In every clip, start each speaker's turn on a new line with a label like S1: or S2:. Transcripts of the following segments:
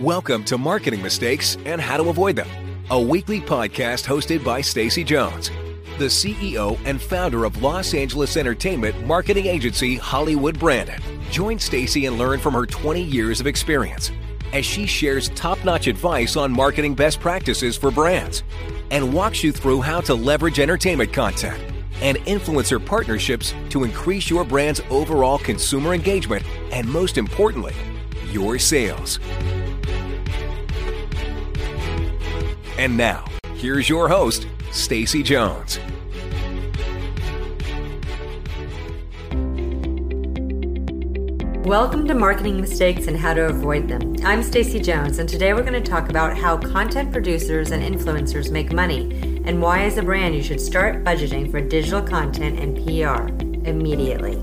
S1: Welcome to Marketing Mistakes and How to Avoid Them, a weekly podcast hosted by Stacy Jones, the CEO and founder of Los Angeles entertainment marketing agency Hollywood Branded. Join Stacy and learn from her 20 years of experience as she shares top-notch advice on marketing best practices for brands and walks you through how to leverage entertainment content and influencer partnerships to increase your brand's overall consumer engagement and most importantly, your sales. And now, here's your host, Stacy Jones.
S2: Welcome to Marketing Mistakes and How to Avoid Them. I'm Stacy Jones, and today we're going to talk about how content producers and influencers make money and why, as a brand, you should start budgeting for digital content and PR immediately.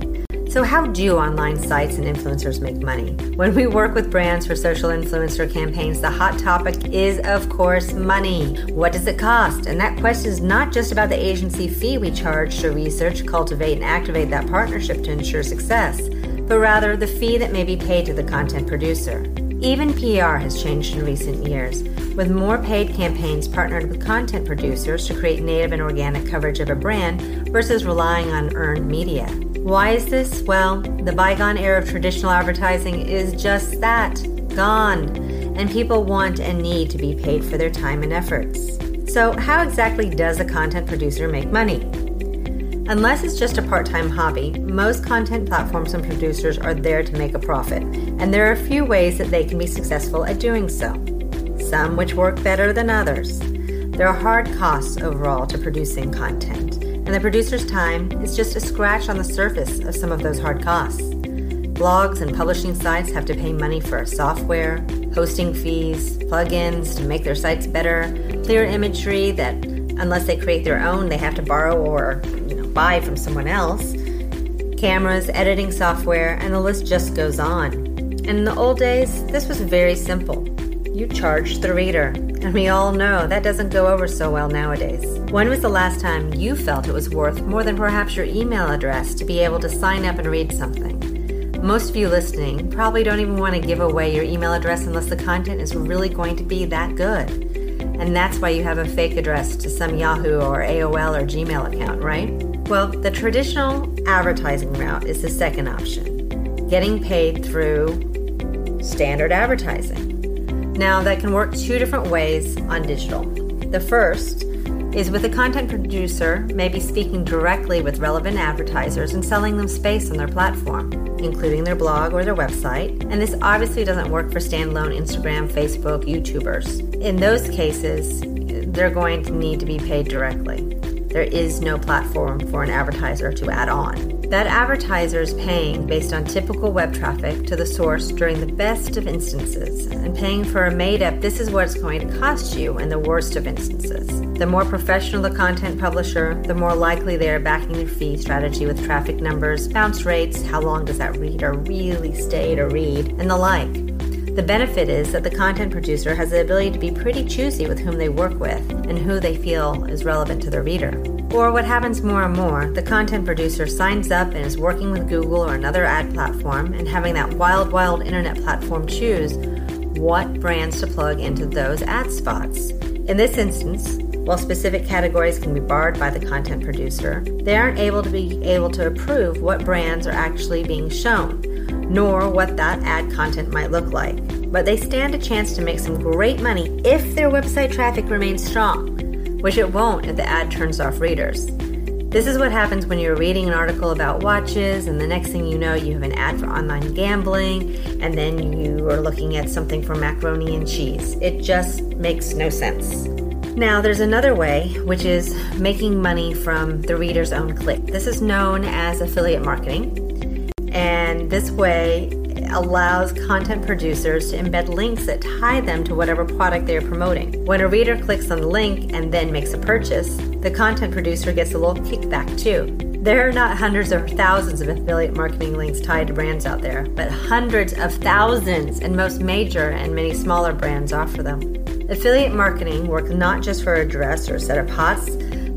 S2: So, how do online sites and influencers make money? When we work with brands for social influencer campaigns, the hot topic is, of course, money. What does it cost? And that question is not just about the agency fee we charge to research, cultivate, and activate that partnership to ensure success, but rather the fee that may be paid to the content producer. Even PR has changed in recent years, with more paid campaigns partnered with content producers to create native and organic coverage of a brand versus relying on earned media. Why is this? Well, the bygone era of traditional advertising is just that gone, and people want and need to be paid for their time and efforts. So, how exactly does a content producer make money? Unless it's just a part time hobby, most content platforms and producers are there to make a profit, and there are a few ways that they can be successful at doing so, some which work better than others. There are hard costs overall to producing content and the producer's time is just a scratch on the surface of some of those hard costs. Blogs and publishing sites have to pay money for software, hosting fees, plugins to make their sites better, clear imagery that, unless they create their own, they have to borrow or you know, buy from someone else, cameras, editing software, and the list just goes on. And in the old days, this was very simple. You charged the reader, and we all know that doesn't go over so well nowadays. When was the last time you felt it was worth more than perhaps your email address to be able to sign up and read something? Most of you listening probably don't even want to give away your email address unless the content is really going to be that good. And that's why you have a fake address to some Yahoo or AOL or Gmail account, right? Well, the traditional advertising route is the second option getting paid through standard advertising. Now, that can work two different ways on digital. The first is with a content producer maybe speaking directly with relevant advertisers and selling them space on their platform, including their blog or their website. And this obviously doesn't work for standalone Instagram, Facebook, YouTubers. In those cases, they're going to need to be paid directly. There is no platform for an advertiser to add on. That advertiser is paying based on typical web traffic to the source during the best of instances, and paying for a made up, this is what it's going to cost you in the worst of instances. The more professional the content publisher, the more likely they are backing their fee strategy with traffic numbers, bounce rates, how long does that reader really stay to read, and the like. The benefit is that the content producer has the ability to be pretty choosy with whom they work with and who they feel is relevant to their reader. Or what happens more and more, the content producer signs up and is working with Google or another ad platform and having that wild, wild internet platform choose what brands to plug into those ad spots. In this instance, while specific categories can be barred by the content producer, they aren't able to be able to approve what brands are actually being shown, nor what that ad content might look like. But they stand a chance to make some great money if their website traffic remains strong which it won't if the ad turns off readers. This is what happens when you're reading an article about watches, and the next thing you know, you have an ad for online gambling, and then you are looking at something for macaroni and cheese. It just makes no sense. Now, there's another way, which is making money from the reader's own click. This is known as affiliate marketing, and this way allows content producers to embed links that tie them to whatever product they are promoting. When a reader clicks on the link and then makes a purchase, the content producer gets a little kickback too. There are not hundreds or thousands of affiliate marketing links tied to brands out there, but hundreds of thousands, and most major and many smaller brands offer them. Affiliate marketing works not just for a dress or a set of pots,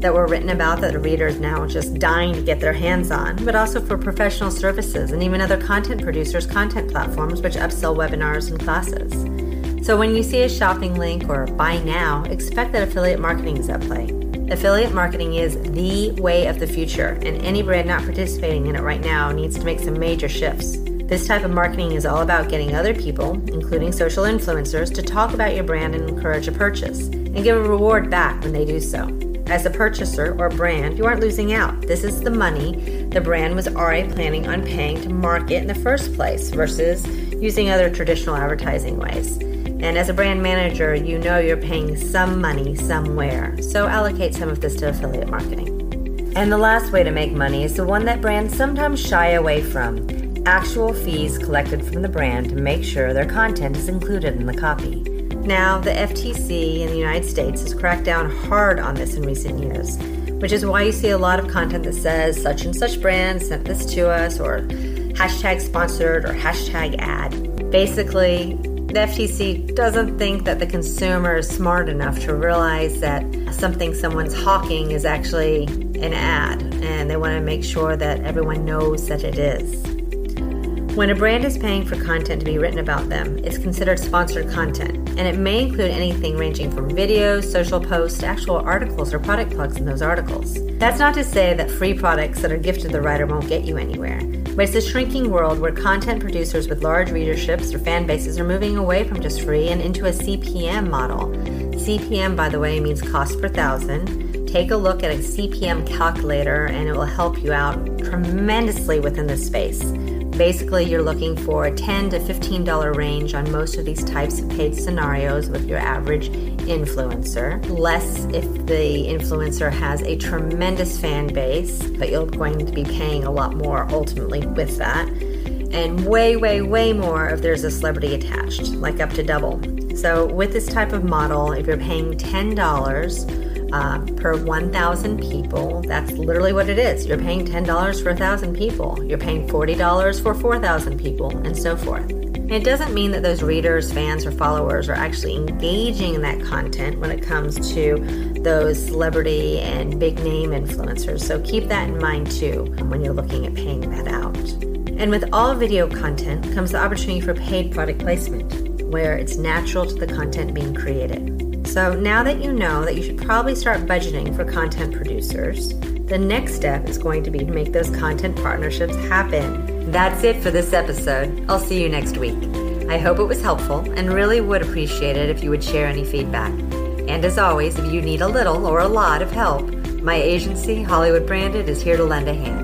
S2: that were written about that the readers now just dying to get their hands on, but also for professional services and even other content producers' content platforms which upsell webinars and classes. So when you see a shopping link or buy now, expect that affiliate marketing is at play. Affiliate marketing is the way of the future, and any brand not participating in it right now needs to make some major shifts. This type of marketing is all about getting other people, including social influencers, to talk about your brand and encourage a purchase, and give a reward back when they do so. As a purchaser or brand, you aren't losing out. This is the money the brand was already planning on paying to market in the first place versus using other traditional advertising ways. And as a brand manager, you know you're paying some money somewhere, so allocate some of this to affiliate marketing. And the last way to make money is the one that brands sometimes shy away from actual fees collected from the brand to make sure their content is included in the copy. Now, the FTC in the United States has cracked down hard on this in recent years, which is why you see a lot of content that says such and such brand sent this to us, or hashtag sponsored, or hashtag ad. Basically, the FTC doesn't think that the consumer is smart enough to realize that something someone's hawking is actually an ad, and they want to make sure that everyone knows that it is. When a brand is paying for content to be written about them, it's considered sponsored content, and it may include anything ranging from videos, social posts, actual articles or product plugs in those articles. That's not to say that free products that are gifted to the writer won't get you anywhere, but it's a shrinking world where content producers with large readerships or fan bases are moving away from just free and into a CPM model. CPM, by the way, means cost per thousand. Take a look at a CPM calculator and it will help you out tremendously within this space. Basically, you're looking for a 10 to $15 range on most of these types of paid scenarios with your average influencer. Less if the influencer has a tremendous fan base, but you're going to be paying a lot more ultimately with that. And way, way, way more if there's a celebrity attached, like up to double. So, with this type of model, if you're paying $10, uh, per 1,000 people. That's literally what it is. You're paying $10 for 1,000 people, you're paying $40 for 4,000 people, and so forth. It doesn't mean that those readers, fans, or followers are actually engaging in that content when it comes to those celebrity and big name influencers. So keep that in mind too when you're looking at paying that out. And with all video content comes the opportunity for paid product placement, where it's natural to the content being created. So now that you know that you should probably start budgeting for content producers, the next step is going to be to make those content partnerships happen. That's it for this episode. I'll see you next week. I hope it was helpful and really would appreciate it if you would share any feedback. And as always, if you need a little or a lot of help, my agency, Hollywood Branded, is here to lend a hand.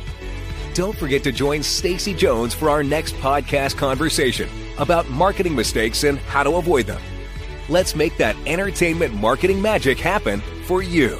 S1: Don't forget to join Stacy Jones for our next podcast conversation about marketing mistakes and how to avoid them. Let's make that entertainment marketing magic happen for you.